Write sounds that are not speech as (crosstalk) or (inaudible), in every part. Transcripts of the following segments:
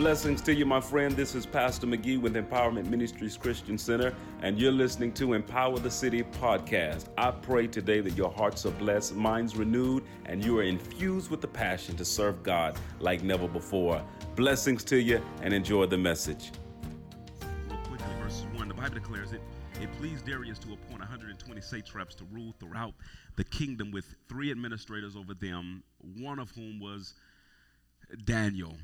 Blessings to you, my friend. This is Pastor McGee with Empowerment Ministries Christian Center, and you're listening to Empower the City podcast. I pray today that your hearts are blessed, minds renewed, and you are infused with the passion to serve God like never before. Blessings to you, and enjoy the message. Real quickly, verse 1, the Bible declares it. It pleased Darius to appoint 120 satraps to rule throughout the kingdom with three administrators over them, one of whom was Daniel.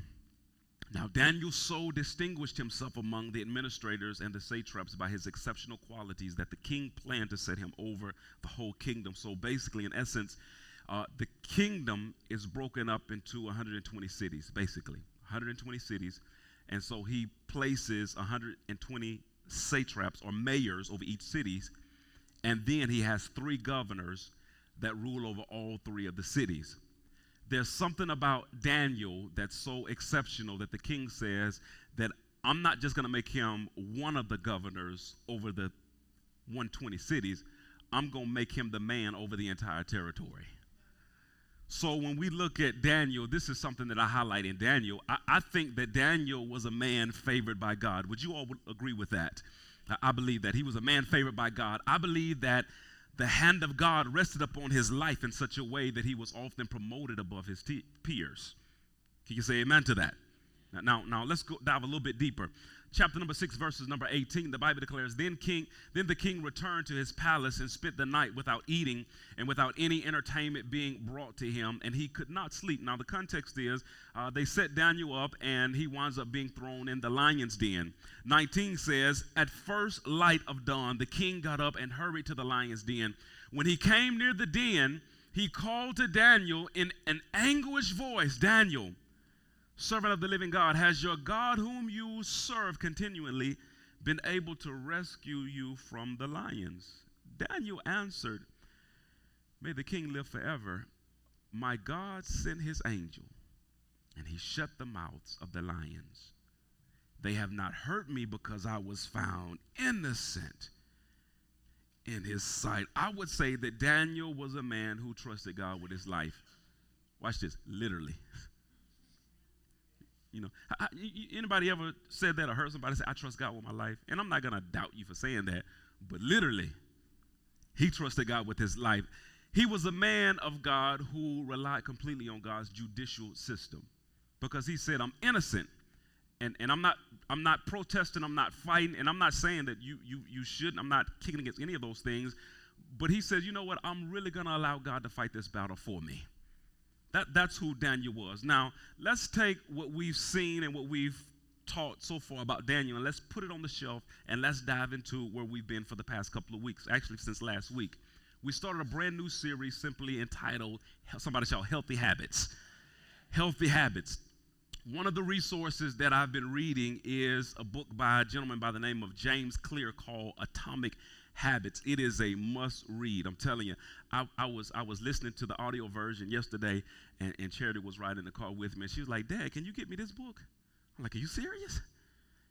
Now, Daniel so distinguished himself among the administrators and the satraps by his exceptional qualities that the king planned to set him over the whole kingdom. So, basically, in essence, uh, the kingdom is broken up into 120 cities, basically, 120 cities. And so he places 120 satraps or mayors over each cities. And then he has three governors that rule over all three of the cities there's something about Daniel that's so exceptional that the king says that I'm not just going to make him one of the governors over the 120 cities, I'm going to make him the man over the entire territory. So when we look at Daniel, this is something that I highlight in Daniel. I, I think that Daniel was a man favored by God. Would you all agree with that? I, I believe that he was a man favored by God. I believe that the hand of God rested upon his life in such a way that he was often promoted above his peers. Can you say amen to that? Now, now let's go dive a little bit deeper. Chapter number 6 verses number 18 the bible declares then king then the king returned to his palace and spent the night without eating and without any entertainment being brought to him and he could not sleep. Now the context is uh, they set daniel up and he winds up being thrown in the lion's den. 19 says at first light of dawn the king got up and hurried to the lion's den. When he came near the den he called to daniel in an anguished voice daniel servant of the living God, has your God, whom you serve continually, been able to rescue you from the lions? Daniel answered, May the king live forever. My God sent his angel, and he shut the mouths of the lions. They have not hurt me because I was found innocent in his sight. I would say that Daniel was a man who trusted God with his life. Watch this, literally. You know, I, anybody ever said that or heard somebody say, I trust God with my life? And I'm not going to doubt you for saying that, but literally, he trusted God with his life. He was a man of God who relied completely on God's judicial system because he said, I'm innocent. And, and I'm not I'm not protesting, I'm not fighting, and I'm not saying that you you you shouldn't, I'm not kicking against any of those things. But he says, you know what, I'm really gonna allow God to fight this battle for me. That, that's who Daniel was. Now, let's take what we've seen and what we've taught so far about Daniel and let's put it on the shelf and let's dive into where we've been for the past couple of weeks, actually, since last week. We started a brand new series simply entitled, somebody shout, Healthy Habits. Healthy Habits. One of the resources that I've been reading is a book by a gentleman by the name of James Clear called Atomic habits. It is a must read. I'm telling you. I, I was I was listening to the audio version yesterday, and, and Charity was riding the car with me, and she was like, "Dad, can you get me this book?" I'm like, "Are you serious?"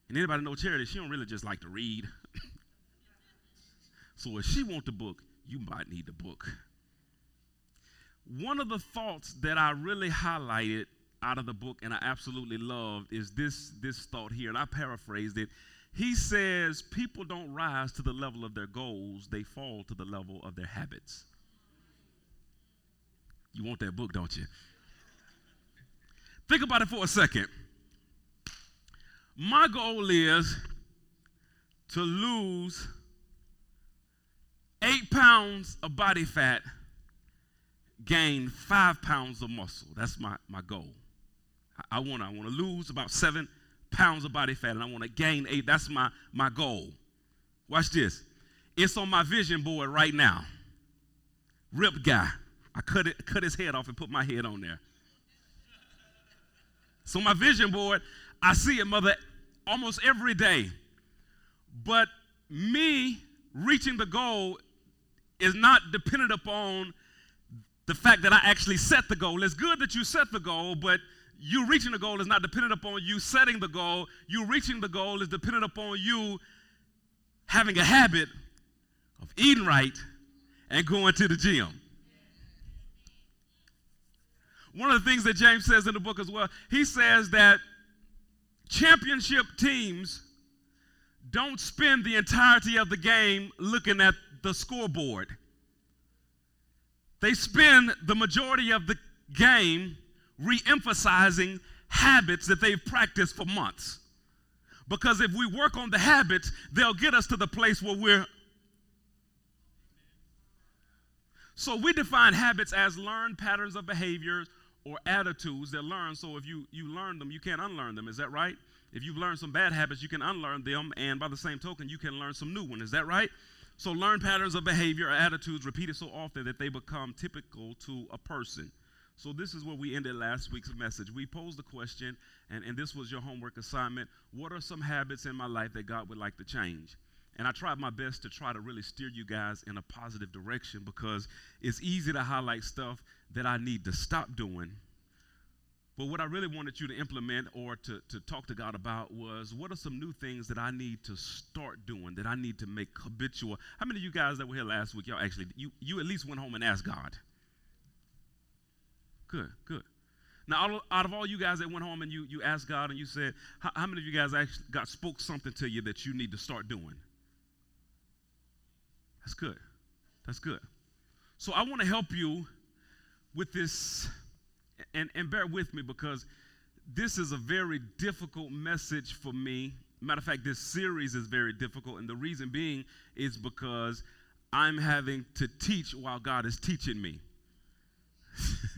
And anybody know Charity? She don't really just like to read. (laughs) so if she want the book, you might need the book. One of the thoughts that I really highlighted out of the book and I absolutely loved is this this thought here, and I paraphrased it. He says people don't rise to the level of their goals, they fall to the level of their habits. You want that book, don't you? Think about it for a second. My goal is to lose eight pounds of body fat, gain five pounds of muscle. That's my, my goal. I, I want I want to lose about seven pounds of body fat and I want to gain eight. That's my, my goal. Watch this. It's on my vision board right now. Rip guy. I cut, it, cut his head off and put my head on there. So my vision board, I see it, mother, almost every day. But me reaching the goal is not dependent upon the fact that I actually set the goal. It's good that you set the goal, but you reaching the goal is not dependent upon you setting the goal. You reaching the goal is dependent upon you having a habit of eating right and going to the gym. One of the things that James says in the book as well, he says that championship teams don't spend the entirety of the game looking at the scoreboard. They spend the majority of the game re emphasizing habits that they've practiced for months. Because if we work on the habits, they'll get us to the place where we're. So we define habits as learned patterns of behaviors or attitudes that learn. So if you, you learn them, you can't unlearn them. Is that right? If you've learned some bad habits, you can unlearn them, and by the same token, you can learn some new ones. Is that right? So learn patterns of behavior or attitudes repeated so often that they become typical to a person. So this is where we ended last week's message. We posed the question, and, and this was your homework assignment. What are some habits in my life that God would like to change? And I tried my best to try to really steer you guys in a positive direction because it's easy to highlight stuff that I need to stop doing. But what I really wanted you to implement or to, to talk to God about was what are some new things that I need to start doing, that I need to make habitual? How many of you guys that were here last week, y'all actually, you, you at least went home and asked God? Good, good. Now, out of, all you guys that went home and you, you asked God and you said, how, how many of you guys actually God spoke something to you that you need to start doing? That's good. That's good. So I want to help you with this, and, and bear with me because this is a very difficult message for me. Matter of fact, this series is very difficult, and the reason being is because I'm having to teach while God is teaching me. (laughs)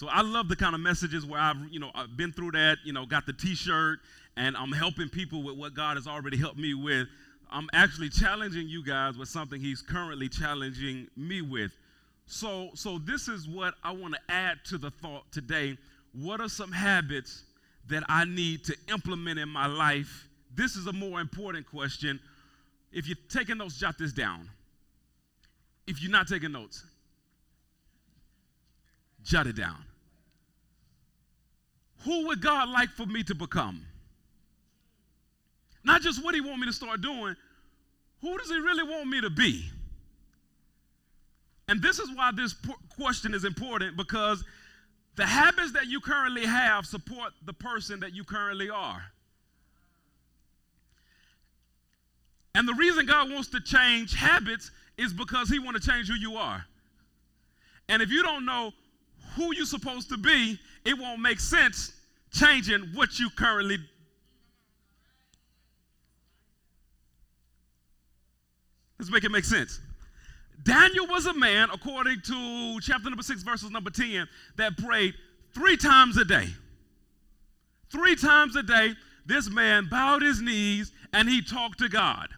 So I love the kind of messages where I've, you know, I've been through that, you know, got the t-shirt and I'm helping people with what God has already helped me with. I'm actually challenging you guys with something he's currently challenging me with. So so this is what I want to add to the thought today. What are some habits that I need to implement in my life? This is a more important question. If you're taking notes, jot this down. If you're not taking notes, jot it down. Who would God like for me to become? Not just what He want me to start doing, who does He really want me to be? And this is why this question is important because the habits that you currently have support the person that you currently are. And the reason God wants to change habits is because He want to change who you are. And if you don't know who you're supposed to be, it won't make sense changing what you currently Let's make it make sense. Daniel was a man, according to chapter number 6, verses number 10, that prayed three times a day. Three times a day, this man bowed his knees and he talked to God.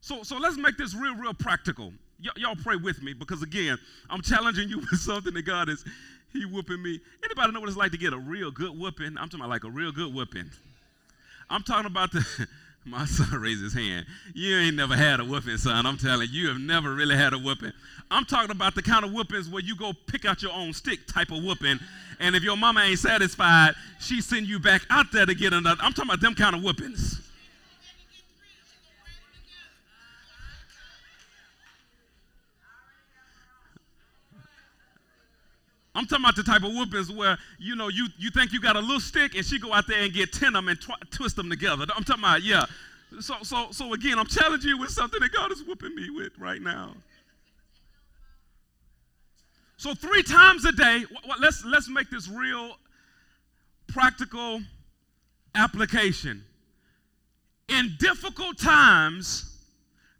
So, so let's make this real, real practical. Y- y'all pray with me because, again, I'm challenging you (laughs) with something that God is he whooping me. Anybody know what it's like to get a real good whooping? I'm talking about like a real good whooping. I'm talking about the. (laughs) My son raised his hand. You ain't never had a whooping, son. I'm telling you, you have never really had a whooping. I'm talking about the kind of whoopings where you go pick out your own stick type of whooping. And if your mama ain't satisfied, she send you back out there to get another. I'm talking about them kind of whoopings. I'm talking about the type of whoopings where you know you you think you got a little stick and she go out there and get ten of them and tw- twist them together. I'm talking about yeah. So so so again, I'm challenging you with something that God is whooping me with right now. So three times a day, let's let's make this real practical application. In difficult times,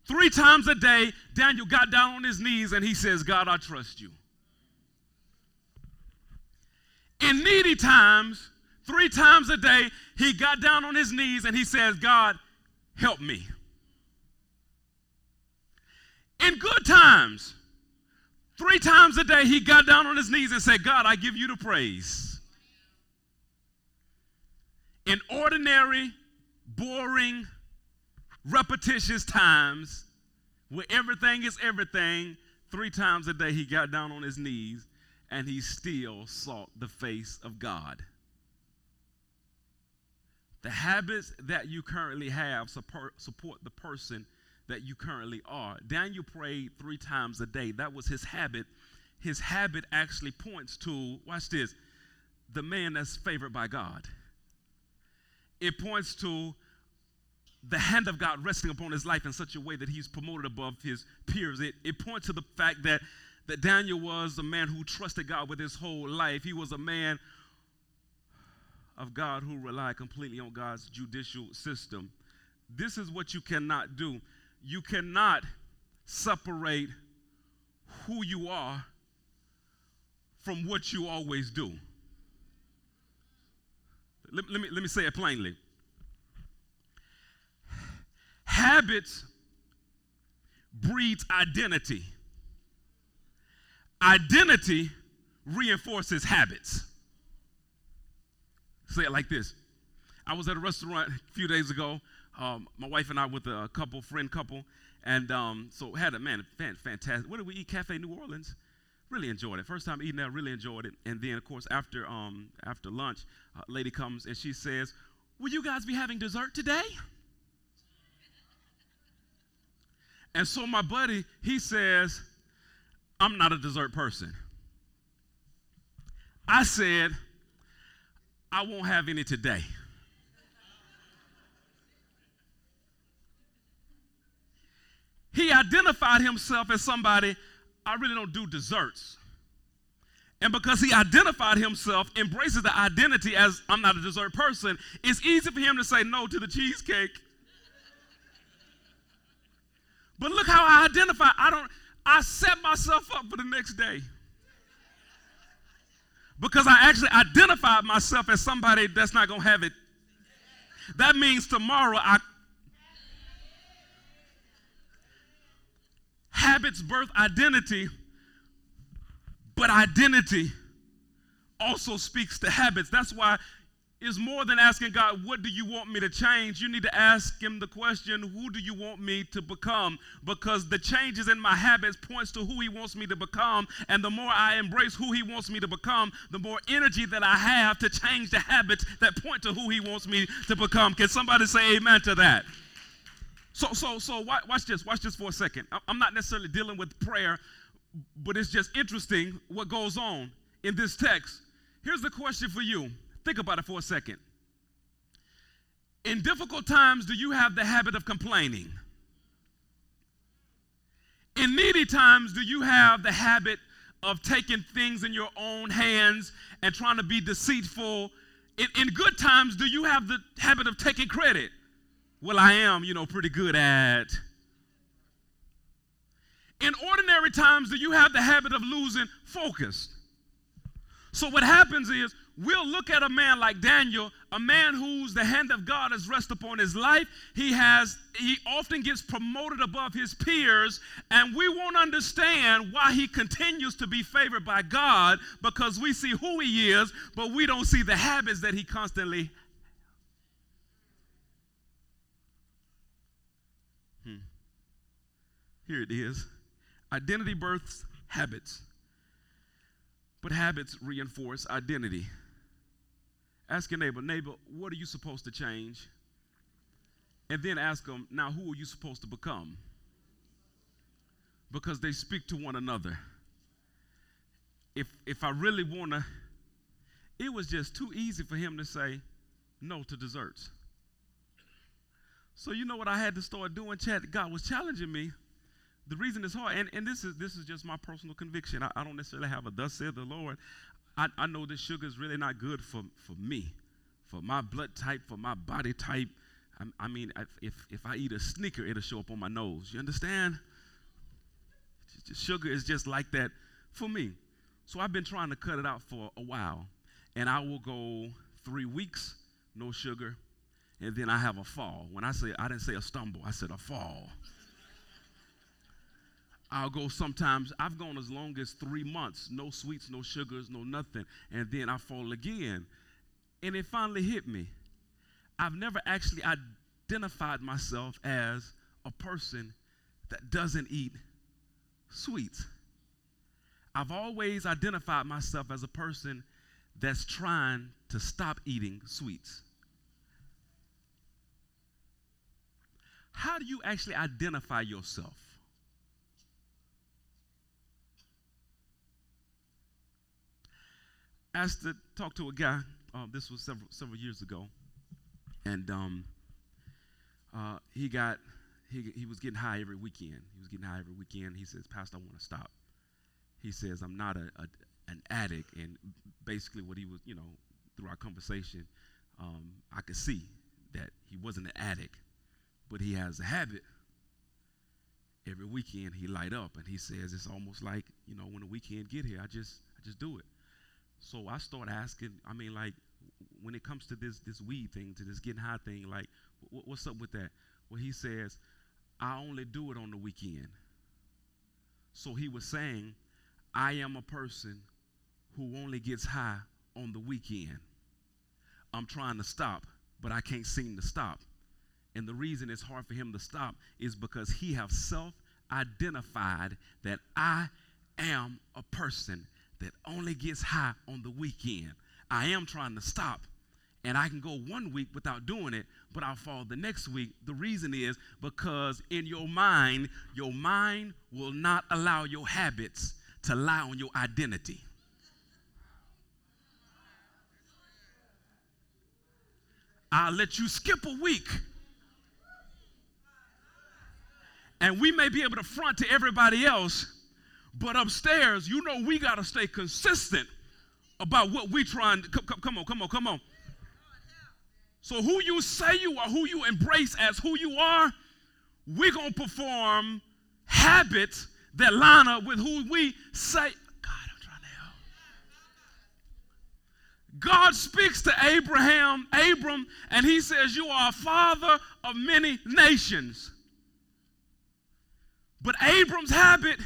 three times a day, Daniel got down on his knees and he says, God, I trust you. In needy times, three times a day, he got down on his knees and he says, God, help me. In good times, three times a day, he got down on his knees and said, God, I give you the praise. In ordinary, boring, repetitious times, where everything is everything, three times a day, he got down on his knees and he still sought the face of God. The habits that you currently have support, support the person that you currently are. Daniel prayed three times a day. That was his habit. His habit actually points to, watch this, the man that's favored by God. it points to the hand of God resting upon his life in such a way that he's promoted above his peers. It, it points to the fact that, that Daniel was a man who trusted God with his whole life. He was a man of God who relied completely on God's judicial system. This is what you cannot do. You cannot separate who you are from what you always do. Let, let, me, let me say it plainly. Habits breeds identity. Identity reinforces habits. Say it like this. I was at a restaurant a few days ago. Um, my wife and I with a couple, friend couple, and um, so had a man, fantastic. What did we eat? Cafe New Orleans. Really enjoyed it. First time eating there, really enjoyed it. And then, of course, after um, after lunch, a lady comes and she says, "Will you guys be having dessert today?" And so my buddy, he says, "I'm not a dessert person." I said, "I won't have any today." He identified himself as somebody I really don't do desserts. And because he identified himself, embraces the identity as I'm not a dessert person, it's easy for him to say no to the cheesecake. But look how I identify. I don't I set myself up for the next day. Because I actually identified myself as somebody that's not going to have it. That means tomorrow I Habits birth identity, but identity also speaks to habits. That's why it's more than asking God, What do you want me to change? You need to ask Him the question, Who do you want me to become? Because the changes in my habits points to who He wants me to become. And the more I embrace who He wants me to become, the more energy that I have to change the habits that point to who He wants me to become. Can somebody say amen to that? So, so, so watch this. Watch this for a second. I'm not necessarily dealing with prayer, but it's just interesting what goes on in this text. Here's the question for you. Think about it for a second. In difficult times, do you have the habit of complaining? In needy times, do you have the habit of taking things in your own hands and trying to be deceitful? In, in good times, do you have the habit of taking credit? Well, I am, you know, pretty good at. In ordinary times, do you have the habit of losing focus? So, what happens is we'll look at a man like Daniel, a man whose the hand of God has rested upon his life. He has he often gets promoted above his peers, and we won't understand why he continues to be favored by God because we see who he is, but we don't see the habits that he constantly hmm. Here it is identity births habits, but habits reinforce identity. Ask your neighbor, neighbor, what are you supposed to change? And then ask them, now who are you supposed to become? Because they speak to one another. If, if I really want to, it was just too easy for him to say no to desserts. So you know what I had to start doing? Chat. God was challenging me the reason it's hard, and, and this is this is just my personal conviction. I, I don't necessarily have a thus said the Lord. I, I know this sugar is really not good for, for me, for my blood type, for my body type. I, I mean, if, if I eat a Snicker, it'll show up on my nose. You understand? Sugar is just like that for me. So I've been trying to cut it out for a while. And I will go three weeks, no sugar, and then I have a fall. When I say, I didn't say a stumble, I said a fall. I'll go sometimes, I've gone as long as three months, no sweets, no sugars, no nothing. And then I fall again. And it finally hit me. I've never actually identified myself as a person that doesn't eat sweets. I've always identified myself as a person that's trying to stop eating sweets. How do you actually identify yourself? Asked to talk to a guy. Um, this was several several years ago, and um, uh, he got he, he was getting high every weekend. He was getting high every weekend. He says, Pastor, I want to stop. He says, I'm not a, a, an addict. And basically, what he was, you know, through our conversation, um, I could see that he wasn't an addict, but he has a habit. Every weekend he light up, and he says it's almost like you know when the weekend get here, I just I just do it. So I start asking. I mean, like when it comes to this this weed thing, to this getting high thing, like what's up with that? Well, he says I only do it on the weekend. So he was saying, I am a person who only gets high on the weekend. I'm trying to stop, but I can't seem to stop. And the reason it's hard for him to stop is because he have self-identified that I am a person that only gets high on the weekend. I am trying to stop. And I can go one week without doing it, but I'll fall the next week. The reason is because in your mind, your mind will not allow your habits to lie on your identity. I'll let you skip a week. And we may be able to front to everybody else, but upstairs, you know, we got to stay consistent about what we trying to. Come, come on, come on, come on. So, who you say you are, who you embrace as who you are, we're going to perform habits that line up with who we say God, I'm trying to help. God speaks to Abraham, Abram, and he says, You are a father of many nations. But Abram's habit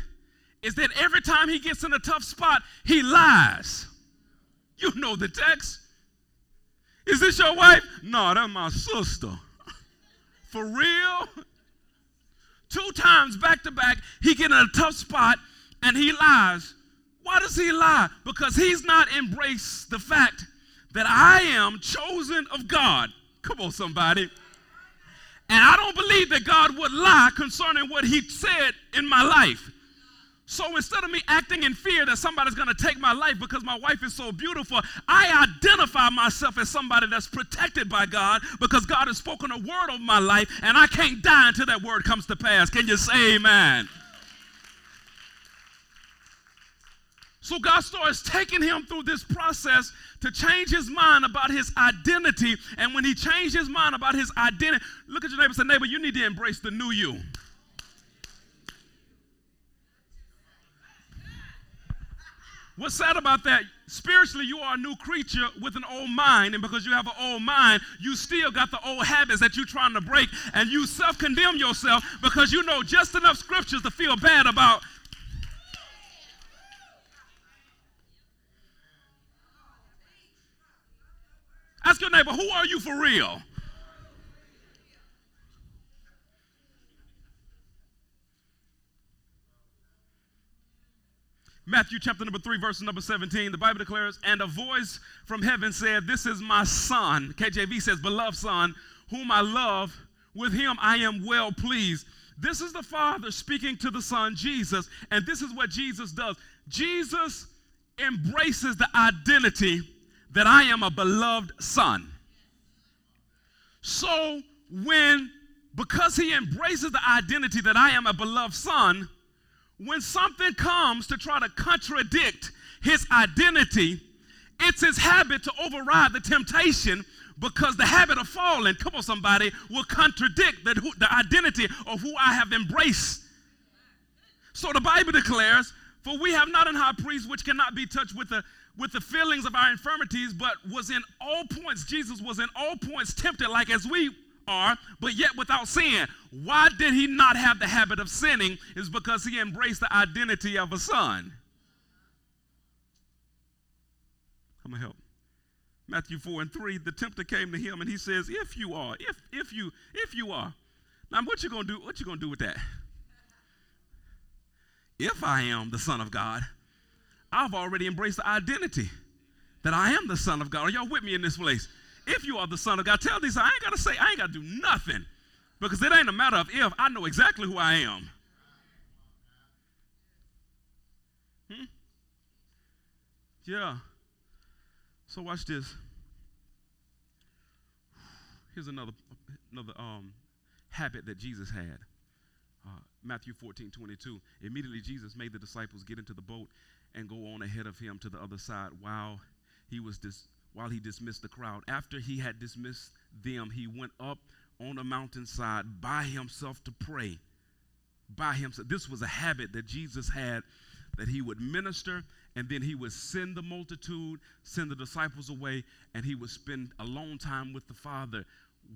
is that every time he gets in a tough spot, he lies. You know the text. Is this your wife? No, that's my sister. For real? Two times back to back, he get in a tough spot and he lies. Why does he lie? Because he's not embraced the fact that I am chosen of God. Come on, somebody. And I don't believe that God would lie concerning what he said in my life. So instead of me acting in fear that somebody's going to take my life because my wife is so beautiful, I identify myself as somebody that's protected by God because God has spoken a word over my life and I can't die until that word comes to pass. Can you say amen? So God starts taking him through this process to change his mind about his identity. And when he changed his mind about his identity, look at your neighbor and say, neighbor, you need to embrace the new you. What's sad about that? Spiritually, you are a new creature with an old mind, and because you have an old mind, you still got the old habits that you're trying to break, and you self condemn yourself because you know just enough scriptures to feel bad about Ask your neighbor, who are you for real? Matthew chapter number 3, verse number 17, the Bible declares, And a voice from heaven said, This is my son. KJV says, Beloved son, whom I love, with him I am well pleased. This is the Father speaking to the Son, Jesus, and this is what Jesus does. Jesus embraces the identity that I am a beloved son. So when, because he embraces the identity that I am a beloved son, when something comes to try to contradict his identity, it's his habit to override the temptation because the habit of falling, come on, somebody, will contradict the, the identity of who I have embraced. So the Bible declares, For we have not an high priest which cannot be touched with the with the feelings of our infirmities, but was in all points, Jesus was in all points tempted like as we are, but yet without sin. Why did he not have the habit of sinning? Is because he embraced the identity of a son. I'm gonna help. Matthew 4 and 3, the tempter came to him and he says, If you are, if if you, if you are. Now what you gonna do? What you gonna do with that? If I am the Son of God, I've already embraced the identity that I am the Son of God. Are y'all with me in this place? If you are the Son of God, tell these, I ain't got to say, I ain't got to do nothing because it ain't a matter of if. I know exactly who I am. Hmm? Yeah. So watch this. here's another another um, habit that Jesus had. Uh, Matthew 14, 22. Immediately Jesus made the disciples get into the boat and go on ahead of him to the other side while he was dis- while he dismissed the crowd. After he had dismissed them, he went up on a mountainside by himself to pray. By himself. This was a habit that Jesus had that he would minister and then he would send the multitude, send the disciples away, and he would spend a long time with the Father.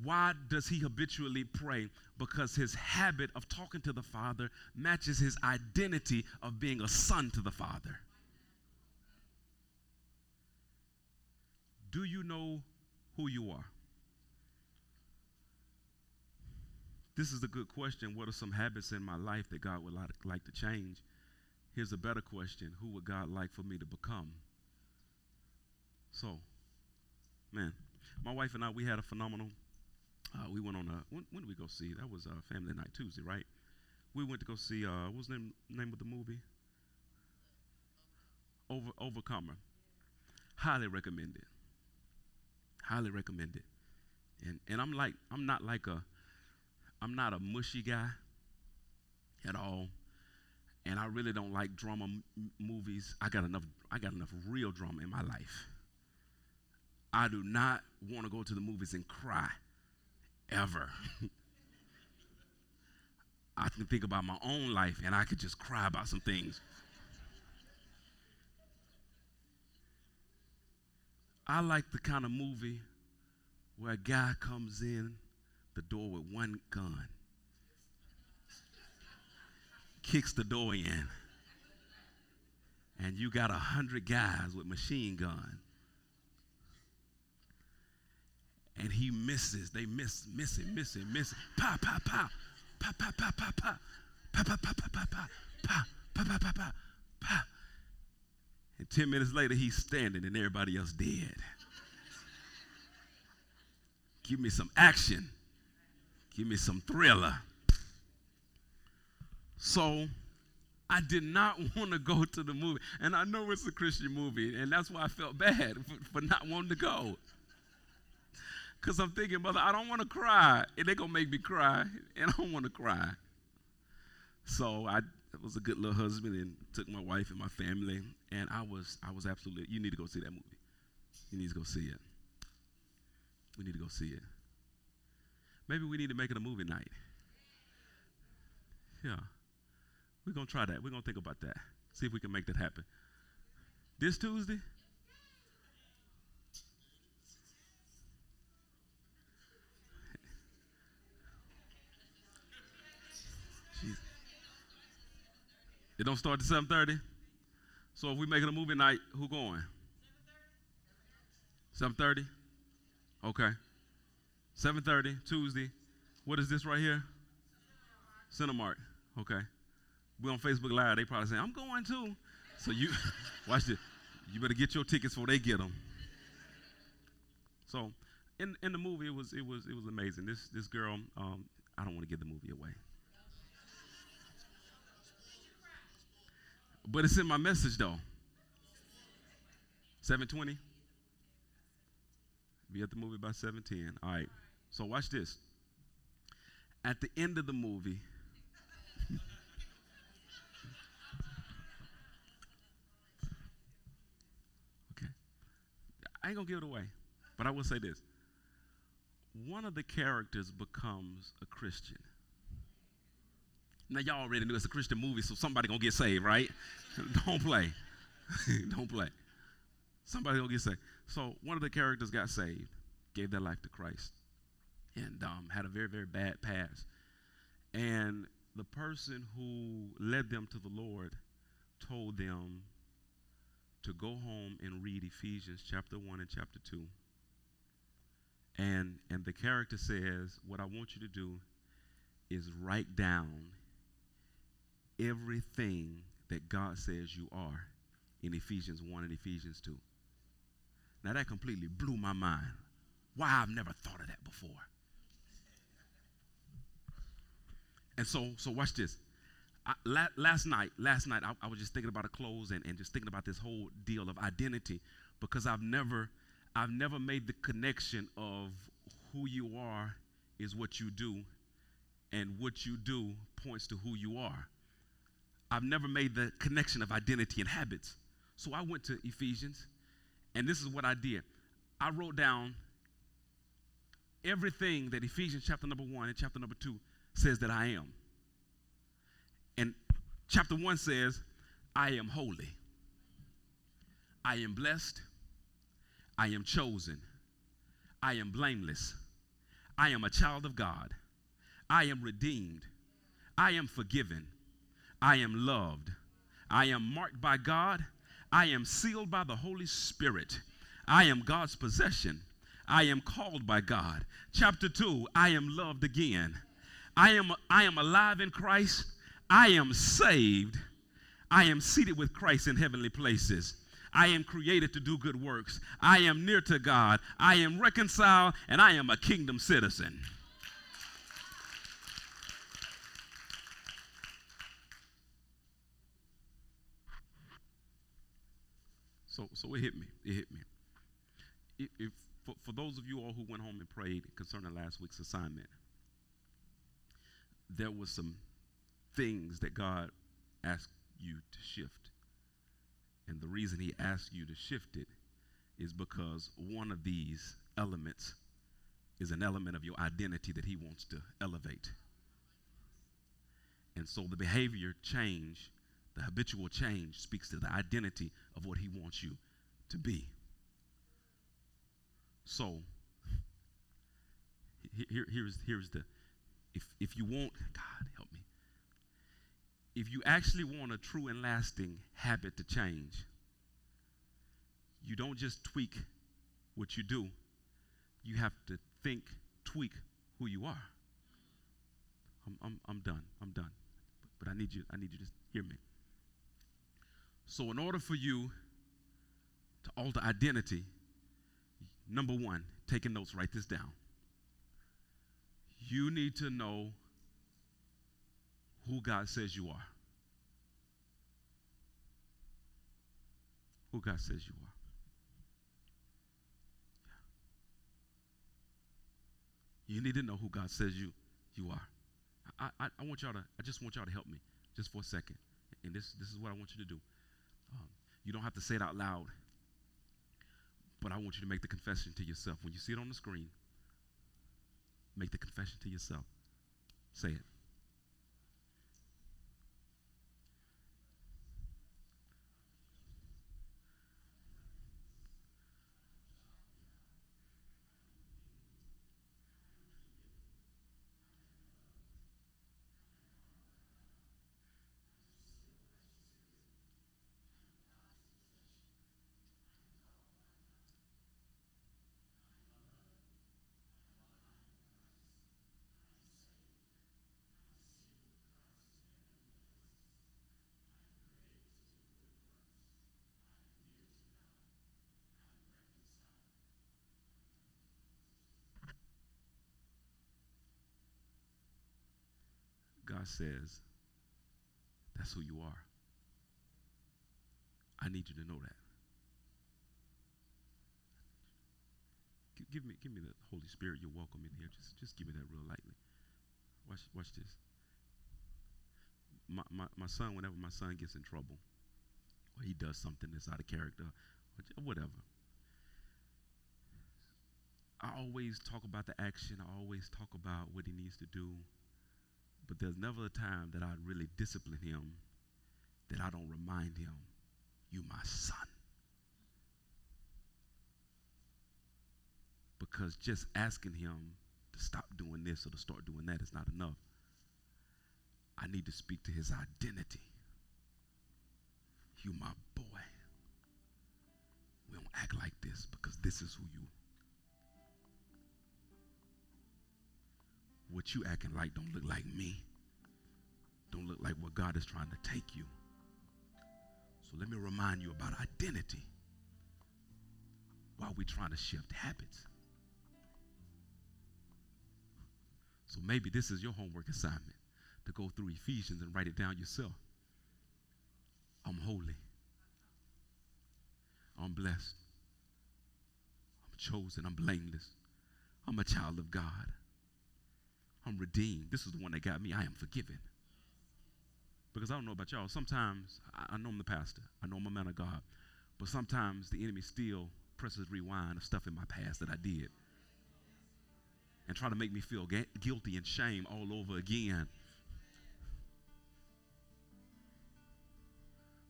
Why does he habitually pray? Because his habit of talking to the Father matches his identity of being a son to the Father. Do you know who you are? This is a good question. What are some habits in my life that God would like, to change? Here's a better question Who would God like for me to become? So, man, my wife and I, we had a phenomenal. Uh, we went on a. When, when, did we go see? That was uh, family night Tuesday, right? We went to go see. Uh, what was the name, name of the movie? Over Overcomer. Highly recommend it. Highly recommend it. And and I'm like I'm not like a I'm not a mushy guy at all and I really don't like drama m- movies. I got enough. I got enough real drama in my life. I do not want to go to the movies and cry, ever. (laughs) I can think about my own life and I could just cry about some things. I like the kind of movie where a guy comes in the door with one gun kicks the door in, and you got a hundred guys with machine gun, and he misses. They miss, miss it, miss it, miss it. Pa pa, pa pa pa pa pa, pa pa pa pa pa pa, pa pa pa pa pa, pa. And ten minutes later, he's standing, and everybody else dead. Give me some action. Give me some thriller. So I did not (laughs) want to go to the movie. And I know it's a Christian movie, and that's why I felt bad (laughs) for, for not wanting to go. Because I'm thinking, mother, I don't want to cry. And they're going to make me cry, and I don't want to cry. So I was a good little husband and took my wife and my family, and I was, I was absolutely, you need to go see that movie. You need to go see it. We need to go see it. Maybe we need to make it a movie night. Yeah. We're to try that. We're to think about that. See if we can make that happen. This Tuesday? It don't start at 7.30? So if we make it a movie night, who going? 7.30? Okay. 7.30, Tuesday. What is this right here? Cinemark. Okay we on Facebook Live, they probably say, I'm going too. So you, (laughs) watch this. You better get your tickets before they get them. So, in, in the movie, it was it was it was amazing. This this girl, um, I don't want to give the movie away, but it's in my message though. 720. Be at the movie by 710. All right. So watch this. At the end of the movie. (laughs) okay. I ain't gonna give it away, but I will say this. One of the characters becomes a Christian. Now y'all already knew it's a Christian movie, so somebody gonna get saved, right? (laughs) Don't play. (laughs) Don't play. Somebody gonna get saved. So one of the characters got saved, gave their life to Christ, and um, had a very, very bad past. And the person who led them to the Lord told them to go home and read Ephesians chapter 1 and chapter 2. And, and the character says, What I want you to do is write down everything that God says you are in Ephesians 1 and Ephesians 2. Now that completely blew my mind. Why I've never thought of that before. And so, so watch this. I, la- last night, last night, I, I, was just thinking about a close and, and just thinking about this whole deal of identity because I've never, I've never made the connection of who you are is what you do, and what you do points to who you are. I've never made the connection of identity and habits. So I went to Ephesians, and this is what I did. I wrote down everything that Ephesians chapter number one and chapter number two says that I am. And chapter one says, I am holy. I am blessed. I am chosen. I am blameless. I am a child of God. I am redeemed. I am forgiven. I am loved. I am marked by God. I am sealed by the Holy Spirit. I am God's possession. I am called by God. Chapter 2, I am loved again. I am, I am alive in Christ. I am saved. I am seated with Christ in heavenly places. I am created to do good works. I am near to God. I am reconciled, and I am a kingdom citizen. So, so it hit me. It hit me. If, if for, for those of you all who went home and prayed concerning last week's assignment, there was some things that God asked you to shift. And the reason he asked you to shift it is because one of these elements is an element of your identity that he wants to elevate. And so the behavior change, the habitual change, speaks to the identity of what he wants you to be. So, here, here's, here's the, if, if you want, God help me, if you actually want a true and lasting habit to change, you don't just tweak what you do, you have to think, tweak who you are. I'm, I'm, I'm done. I'm done. But I need you, I need you to hear me. So, in order for you to alter identity, number one, taking notes, write this down. You need to know who God says you are. Who God says you are. You need to know who God says you you are. I, I, I, want y'all to, I just want y'all to help me just for a second. And this, this is what I want you to do. You don't have to say it out loud, but I want you to make the confession to yourself. When you see it on the screen, make the confession to yourself. Say it. God says, that's who you are. I need you to know that. Give me, give me the Holy Spirit. You're welcome in here. Just, just give me that real lightly. Watch, watch this. My, my, my son, whenever my son gets in trouble, or he does something that's out of character, or whatever, I always talk about the action. I always talk about what he needs to do. But there's never a time that I'd really discipline him that I don't remind him, you my son. Because just asking him to stop doing this or to start doing that is not enough. I need to speak to his identity. You my boy. We don't act like this because this is who you what you acting like don't look like me. Don't look like what God is trying to take you. So let me remind you about identity while we're trying to shift habits. So maybe this is your homework assignment to go through Ephesians and write it down yourself. I'm holy. I'm blessed. I'm chosen. I'm blameless. I'm a child of God. I'm redeemed. This is the one that got me. I am forgiven. Because I don't know about y'all. Sometimes I, I know I'm the pastor. I know I'm a man of God. But sometimes the enemy still presses rewind of stuff in my past that I did. And try to make me feel ga- guilty and shame all over again.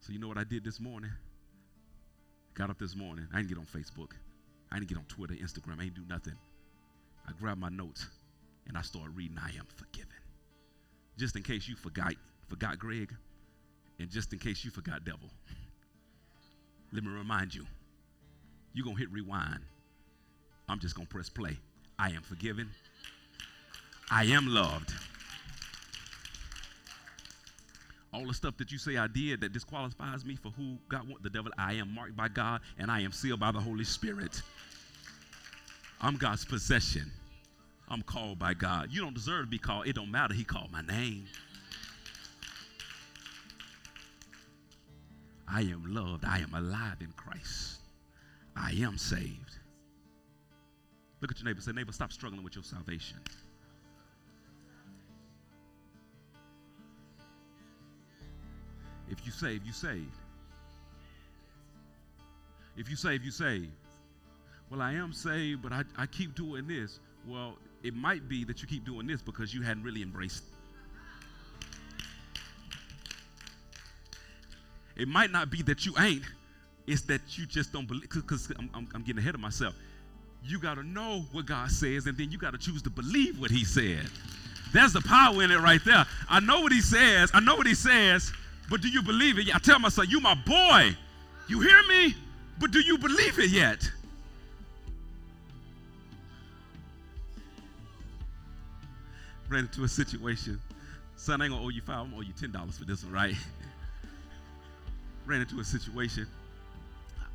So you know what I did this morning? Got up this morning. I didn't get on Facebook. I didn't get on Twitter, Instagram. I didn't do nothing. I grabbed my notes and I started reading, I am forgiven. Just in case you forgot, forgot Greg, and just in case you forgot devil. (laughs) Let me remind you, you're to hit rewind. I'm just to press play. I am forgiven. I am loved. All the stuff that you say I did that disqualifies me for who God want the devil, I am marked by God and I am sealed by the Holy Spirit. I'm God's possession. I'm called by God. You don't deserve to be called. It don't matter. He called my name. I am loved. I am alive in Christ. I am saved. Look at your neighbor. Say, neighbor, stop struggling with your salvation. If you save, you saved. If you save, you saved. Well, I am saved, but I, I keep doing this. Well, it might be that you keep doing this because you hadn't really embraced. It might not be that you ain't, it's that you just don't believe, because I'm, I'm, I'm getting ahead of myself. You got to know what God says, and then you got to choose to believe what He said. There's the power in it right there. I know what He says, I know what He says, but do you believe it? I tell myself, You my boy. You hear me? But do you believe it yet? Ran into a situation. Son, I ain't gonna owe you five, I'm gonna owe you ten dollars for this one, right? (laughs) ran into a situation.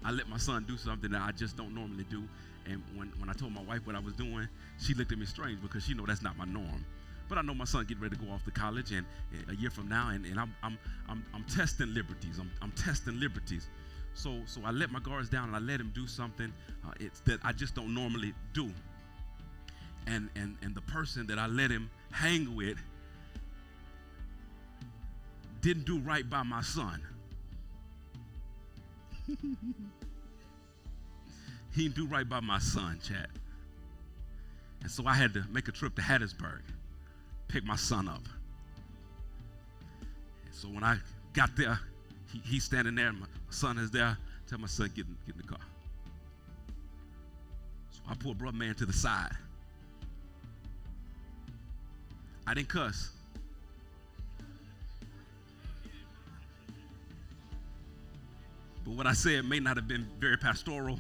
I let my son do something that I just don't normally do. And when, when I told my wife what I was doing, she looked at me strange because she know that's not my norm. But I know my son getting ready to go off to college and, and a year from now, and, and I'm, I'm, I'm, I'm testing liberties. I'm, I'm testing liberties. So, so I let my guards down and I let him do something uh, it's that I just don't normally do. And, and, and the person that I let him hang with didn't do right by my son. (laughs) he didn't do right by my son, Chad. And so I had to make a trip to Hattiesburg, pick my son up. And so when I got there, he, he's standing there, my son is there. Tell my son, get in, get in the car. So I pulled brother man to the side. I didn't cuss. But what I said may not have been very pastoral,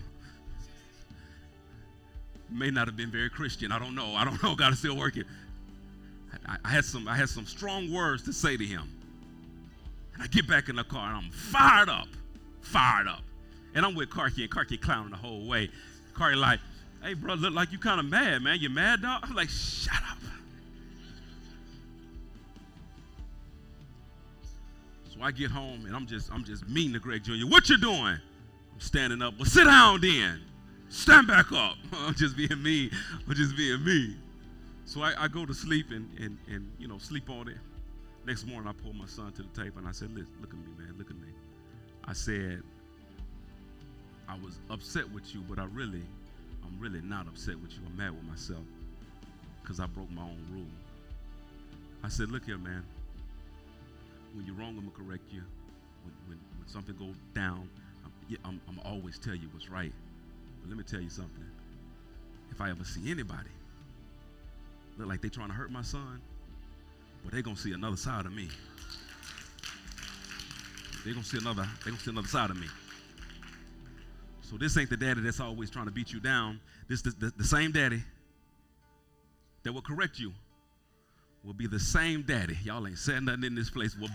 may not have been very Christian. I don't know. I don't know. (laughs) God is still working. I, I, had some I had some strong words to say to him. And I get back in the car and I'm fired up. Fired up. And I'm with Karki and Karki clowning the whole way. Karki like, hey bro, look like you kind of mad, man. You mad dog? I'm like, shut up. I get home and I'm just I'm just mean to Greg Jr. What you doing? I'm standing up. Well, sit down then. Stand back up. (laughs) I'm just being me. I'm just being me. So I, I go to sleep and, and and you know sleep on it. Next morning I pull my son to the table and I said, Listen, look at me, man, look at me. I said, I was upset with you, but I really, I'm really not upset with you. I'm mad with myself because I broke my own rule. I said, look here, man when you're wrong, I'm gonna correct you. When, when, when something goes down, I'm, yeah, I'm, I'm always tell you what's right. But let me tell you something. If I ever see anybody look like they trying to hurt my son, well, they gonna see another side of me. They gonna see another. They gonna see another side of me. So this ain't the daddy that's always trying to beat you down. This the, the, the same daddy that will correct you will be the same daddy. Y'all ain't said nothing in this place. Will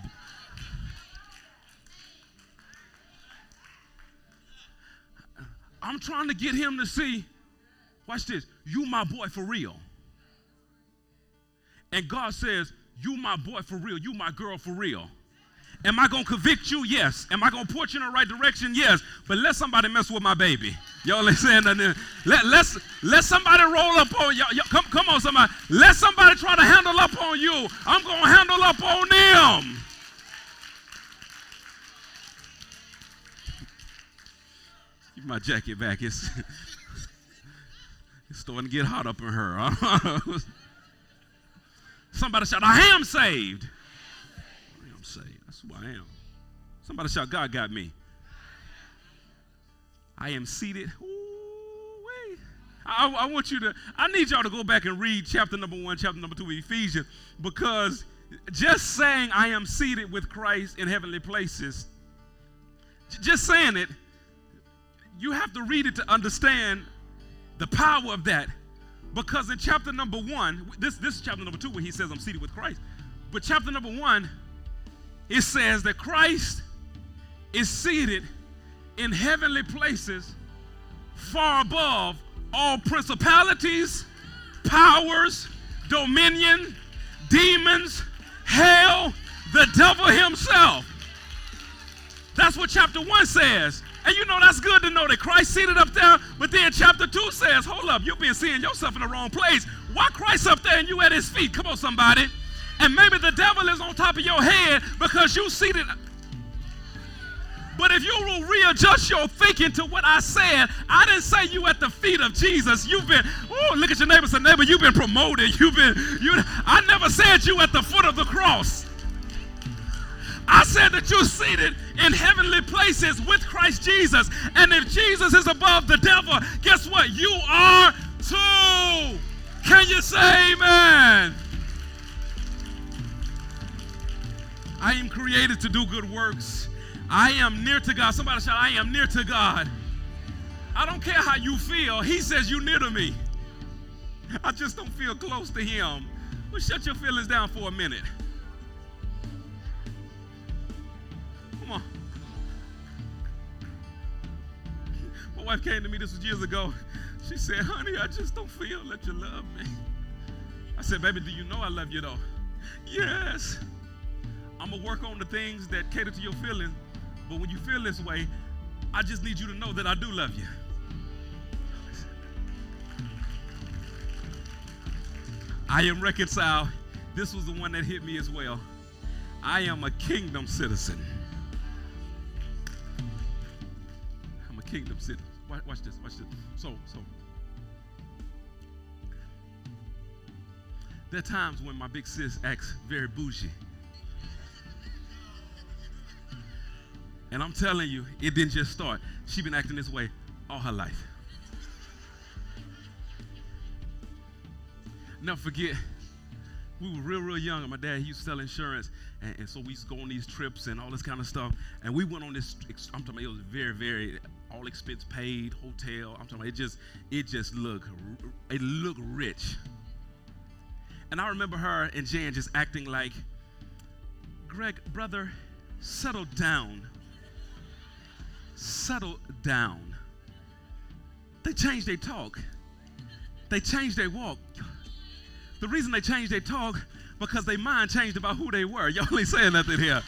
I'm trying to get him to see, watch this, you my boy for real. And God says, you my boy for real, you my girl for real. Am I going to convict you? Yes. Am I going to point you in the right direction? Yes. But let somebody mess with my baby. Y'all ain't saying nothing. Let, let's, let somebody roll up on y'all. Come, come on, somebody. Let somebody try to handle up on you. I'm going to handle up on them. Give my jacket back. It's, (laughs) it's starting to get hot up in her. (laughs) somebody shout, I am saved. I am saved. That's who I am. Somebody shout, God got me. I am seated. I, I, want you to, I need y'all to go back and read chapter number one, chapter number two of Ephesians, because just saying I am seated with Christ in heavenly places, just saying it, you have to read it to understand the power of that. Because in chapter number one, this, this is chapter number two where he says I'm seated with Christ. But chapter number one, it says that Christ is seated in heavenly places far above all principalities, powers, dominion, demons, hell, the devil himself. That's what chapter 1 says. And you know that's good to know that Christ seated up there, but then chapter 2 says, hold up, you've been seeing yourself in the wrong place. Why Christ up there and you at his feet? Come on, somebody. And maybe the devil is on top of your head because you see seated but if you will readjust your thinking to what I said, I didn't say you at the feet of Jesus. You've been, oh, look at your neighbor, say, neighbor, you've been promoted. You've been, you. I never said you at the foot of the cross. I said that you're seated in heavenly places with Christ Jesus. And if Jesus is above the devil, guess what? You are too. Can you say amen? I am created to do good works I am near to God. Somebody shout, I am near to God. I don't care how you feel. He says you're near to me. I just don't feel close to him. Well, shut your feelings down for a minute. Come on. My wife came to me, this was years ago. She said, honey, I just don't feel that you love me. I said, baby, do you know I love you though? Yes. I'm going to work on the things that cater to your feelings but when you feel this way, I just need you to know that I do love you. I am reconciled. This was the one that hit me as well. I am a kingdom citizen. I'm a kingdom citizen. Watch, watch this, watch this. So, so. There are times when my big sis acts very bougie. And I'm telling you, it didn't just start. She been acting this way all her life. Never forget, we were real, real young, and my dad he used to sell insurance, and, and, so we used to go on these trips and all this kind of stuff. And we went on this. I'm talking about it was very, very all expense paid hotel. I'm talking about it just it just looked it looked rich. And I remember her and Jan just acting like, Greg, brother, settle down settle down. They changed their talk. They changed their walk. The reason they changed their talk because their mind changed about who they were. (laughs) Y'all ain't saying nothing here.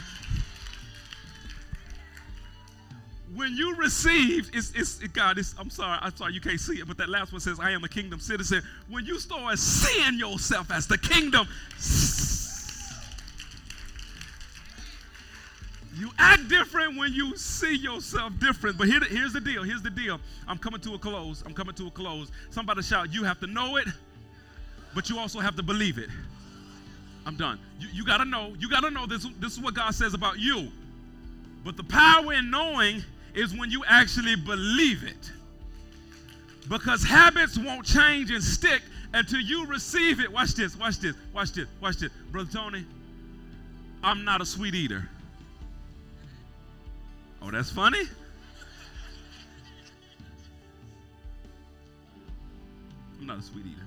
When you receive, it's, it's God, it's, I'm sorry, I'm sorry you can't see it, but that last one says, I am a kingdom citizen. When you start seeing yourself as the kingdom You act different when you see yourself different. But here, here's the deal. Here's the deal. I'm coming to a close. I'm coming to a close. Somebody shout, You have to know it, but you also have to believe it. I'm done. You, you got to know. You got to know this. This is what God says about you. But the power in knowing is when you actually believe it. Because habits won't change and stick until you receive it. Watch this. Watch this. Watch this. Watch this. Brother Tony, I'm not a sweet eater. Oh, that's funny? I'm not a sweet eater.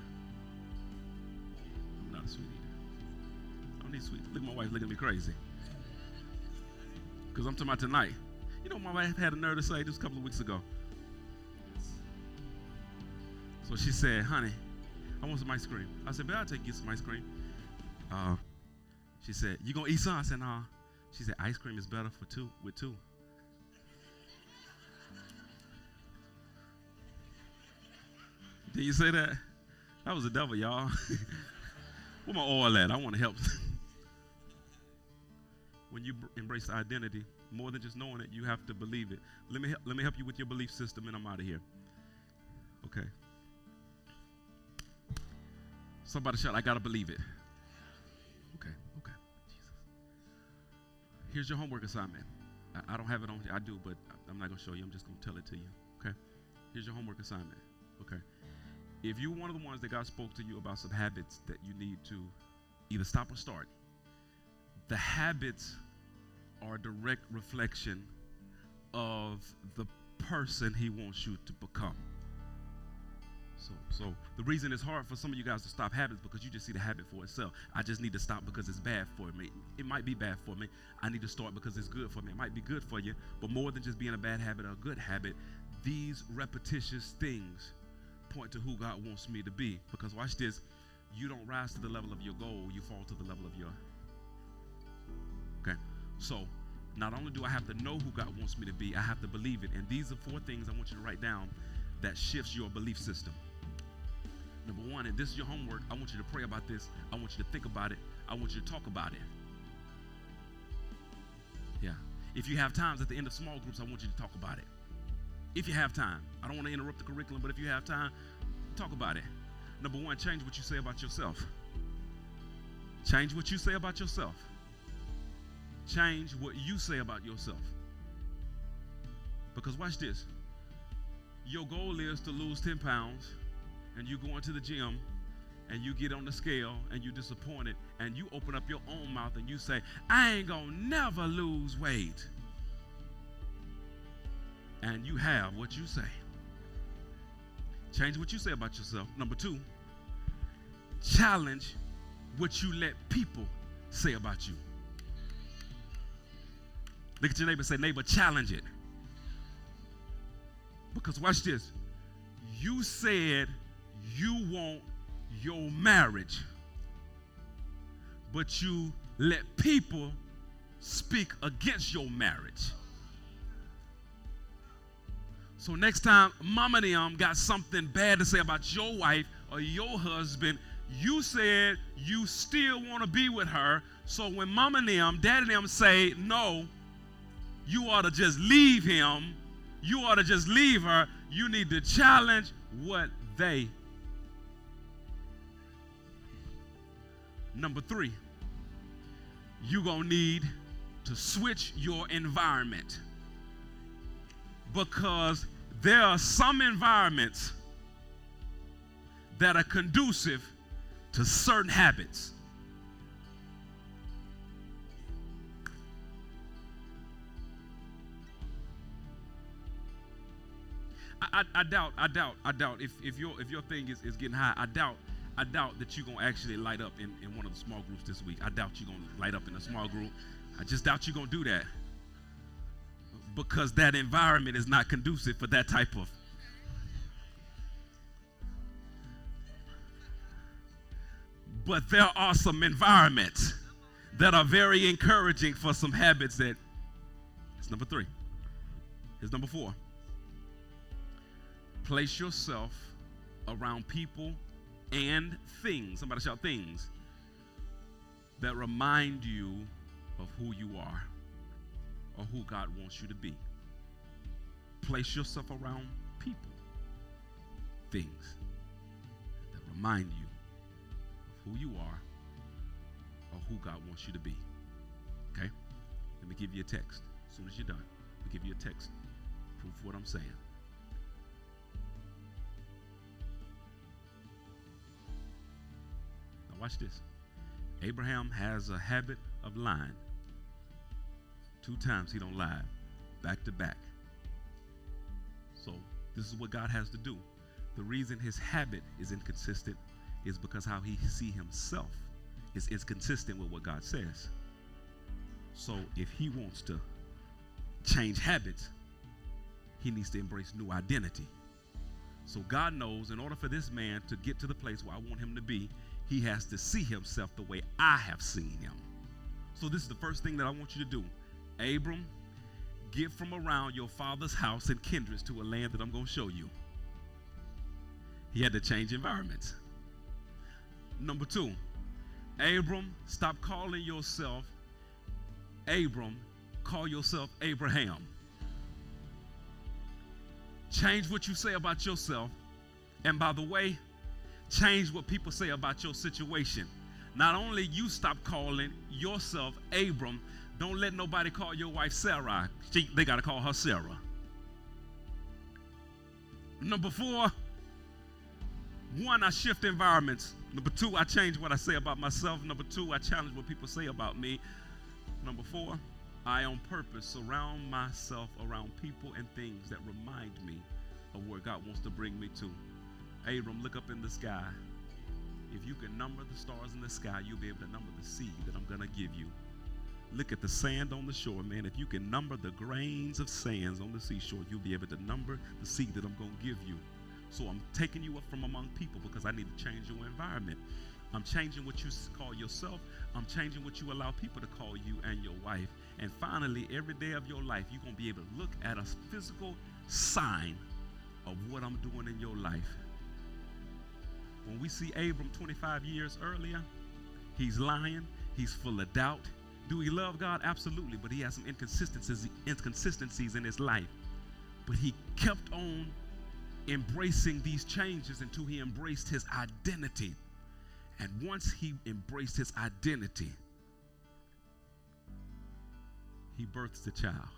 I'm not a sweet eater. I don't need sweet. Look my wife looking at me crazy. Because I'm talking about tonight. You know my wife had a nerve to say this a couple of weeks ago? So she said, honey, I want some ice cream. I said, but I'll take you some ice cream. Uh, she said, you gonna eat some? I said, nah. She said, ice cream is better for two with two. Did you say that? That was the devil, y'all. (laughs) Where my oil at? I want to help. (laughs) when you embrace identity, more than just knowing it, you have to believe it. Let me let me help you with your belief system, and I'm out of here. Okay. Somebody shout, I gotta believe it. Okay, okay. Jesus. Here's your homework assignment. I, I don't have it on I do, but I'm not gonna show you. I'm just gonna tell it to you. Okay? Here's your homework assignment. Okay. If you're one of the ones that God spoke to you about some habits that you need to either stop or start, the habits are a direct reflection of the person He wants you to become. So, so the reason it's hard for some of you guys to stop habits because you just see the habit for itself. I just need to stop because it's bad for me. It might be bad for me. I need to start because it's good for me. It might be good for you, but more than just being a bad habit or a good habit, these repetitious things point to who God wants me to be. Because watch this, you don't rise to the level of your goal, you fall to the level of your. Okay, so not only do I have to know who God wants me to be, I have to believe it. And these are four things I want you to write down that shifts your belief system. Number one, and this is your homework, I want you to pray about this. I want you to think about it. I want you to talk about it. Yeah. If you have times at the end of small groups, I want you to talk about it. If you have time. I don't want to interrupt the curriculum, but if you have time, talk about it. Number one, change what you say about yourself. Change what you say about yourself. Change what you say about yourself. Because watch this. Your goal is to lose 10 pounds and you go into the gym and you get on the scale and you're disappointed and you open up your own mouth and you say, I ain't gonna never lose weight. And you have what you say. Change what you say about yourself. Number two, challenge what you let people say about you. Look at your neighbor say, neighbor, challenge it. Because watch this. You said you want your marriage, but you let people speak against your marriage. So next time mama and them got something bad to say about your wife or your husband, you said you still want to be with her. So when mama and them, daddy and them say no, you ought to just leave him. You ought to just leave her. You need to challenge what they Number three, you're going to need to switch your environment because there are some environments that are conducive to certain habits. I, I, I, doubt, I doubt, I doubt if, if your if your thing is, is getting high, I doubt I doubt that you're to actually light up in, in one of the small groups this week. I doubt you're to light up in a small group. I just doubt you're to do that because that environment is not conducive for that type of. But there are some environments that are very encouraging for some habits that. It's number three. Here's number four. Place yourself around people and things, somebody shout things, that remind you of who you are or who God wants you to be. Place yourself around people, things that remind you of who you are or who God wants you to be. Okay? Let me give you a text. As soon as you're done, me give you a text. Proof what I'm saying. Now, watch this. Abraham has a habit of lying. Two times he don't lie, back to back. So this is what God has to do. The reason his habit is inconsistent is because how he see himself is, is consistent with what God says. So if he wants to change habits, he needs to embrace new identity. So God knows in order for this man to get to the place where I want him to be, he has to see himself the way I have seen him. So, this is the first thing that I want you to do. Abram, get from around your father's house and kindreds to a land that I'm going to show you. He had to change environments. Number two, Abram, stop calling yourself Abram, call yourself Abraham. Change what you say about yourself. And by the way, change what people say about your situation. Not only you stop calling yourself Abram, don't let nobody call your wife Sarai. She, they got to call her Sarah. Number four, one, I shift environments. Number two, I change what I say about myself. Number two, I challenge what people say about me. Number four, I on purpose surround myself around people and things that remind me of where God wants to bring me to. Abram, look up in the sky. If you can number the stars in the sky, you'll be able to number the seed that I'm going to give you. Look at the sand on the shore, man. If you can number the grains of sands on the seashore, you'll be able to number the seed that I'm going to give you. So I'm taking you up from among people because I need to change your environment. I'm changing what you call yourself. I'm changing what you allow people to call you and your wife. And finally, every day of your life, you're going to be able to look at a physical sign of what I'm doing in your life. When we see Abram 25 years earlier, he's lying, he's full of doubt. Do he love God? Absolutely, but he has some inconsistencies, inconsistencies in his life. But he kept on embracing these changes until he embraced his identity. And once he embraced his identity, he births the child.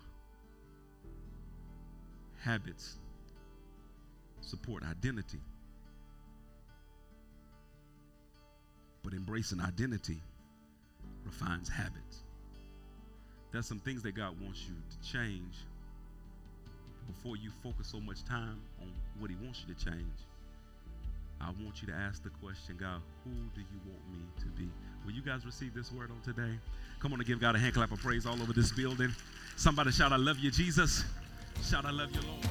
Habits support identity. But embracing identity refines habits. There's some things that God wants you to change before you focus so much time on what He wants you to change. I want you to ask the question, God, who do you want me to be? Will you guys receive this word on today? Come on and give God a hand clap of praise all over this building. Somebody shout, I love you, Jesus. Shout, I love you, Lord.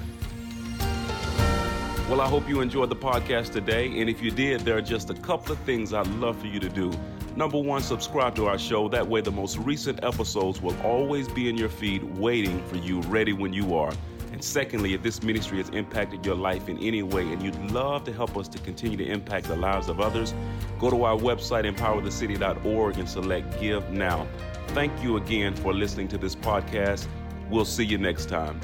Well, I hope you enjoyed the podcast today. And if you did, there are just a couple of things I'd love for you to do. Number one, subscribe to our show. That way, the most recent episodes will always be in your feed, waiting for you, ready when you are. And secondly, if this ministry has impacted your life in any way and you'd love to help us to continue to impact the lives of others, go to our website, empowerthecity.org, and select Give Now. Thank you again for listening to this podcast. We'll see you next time.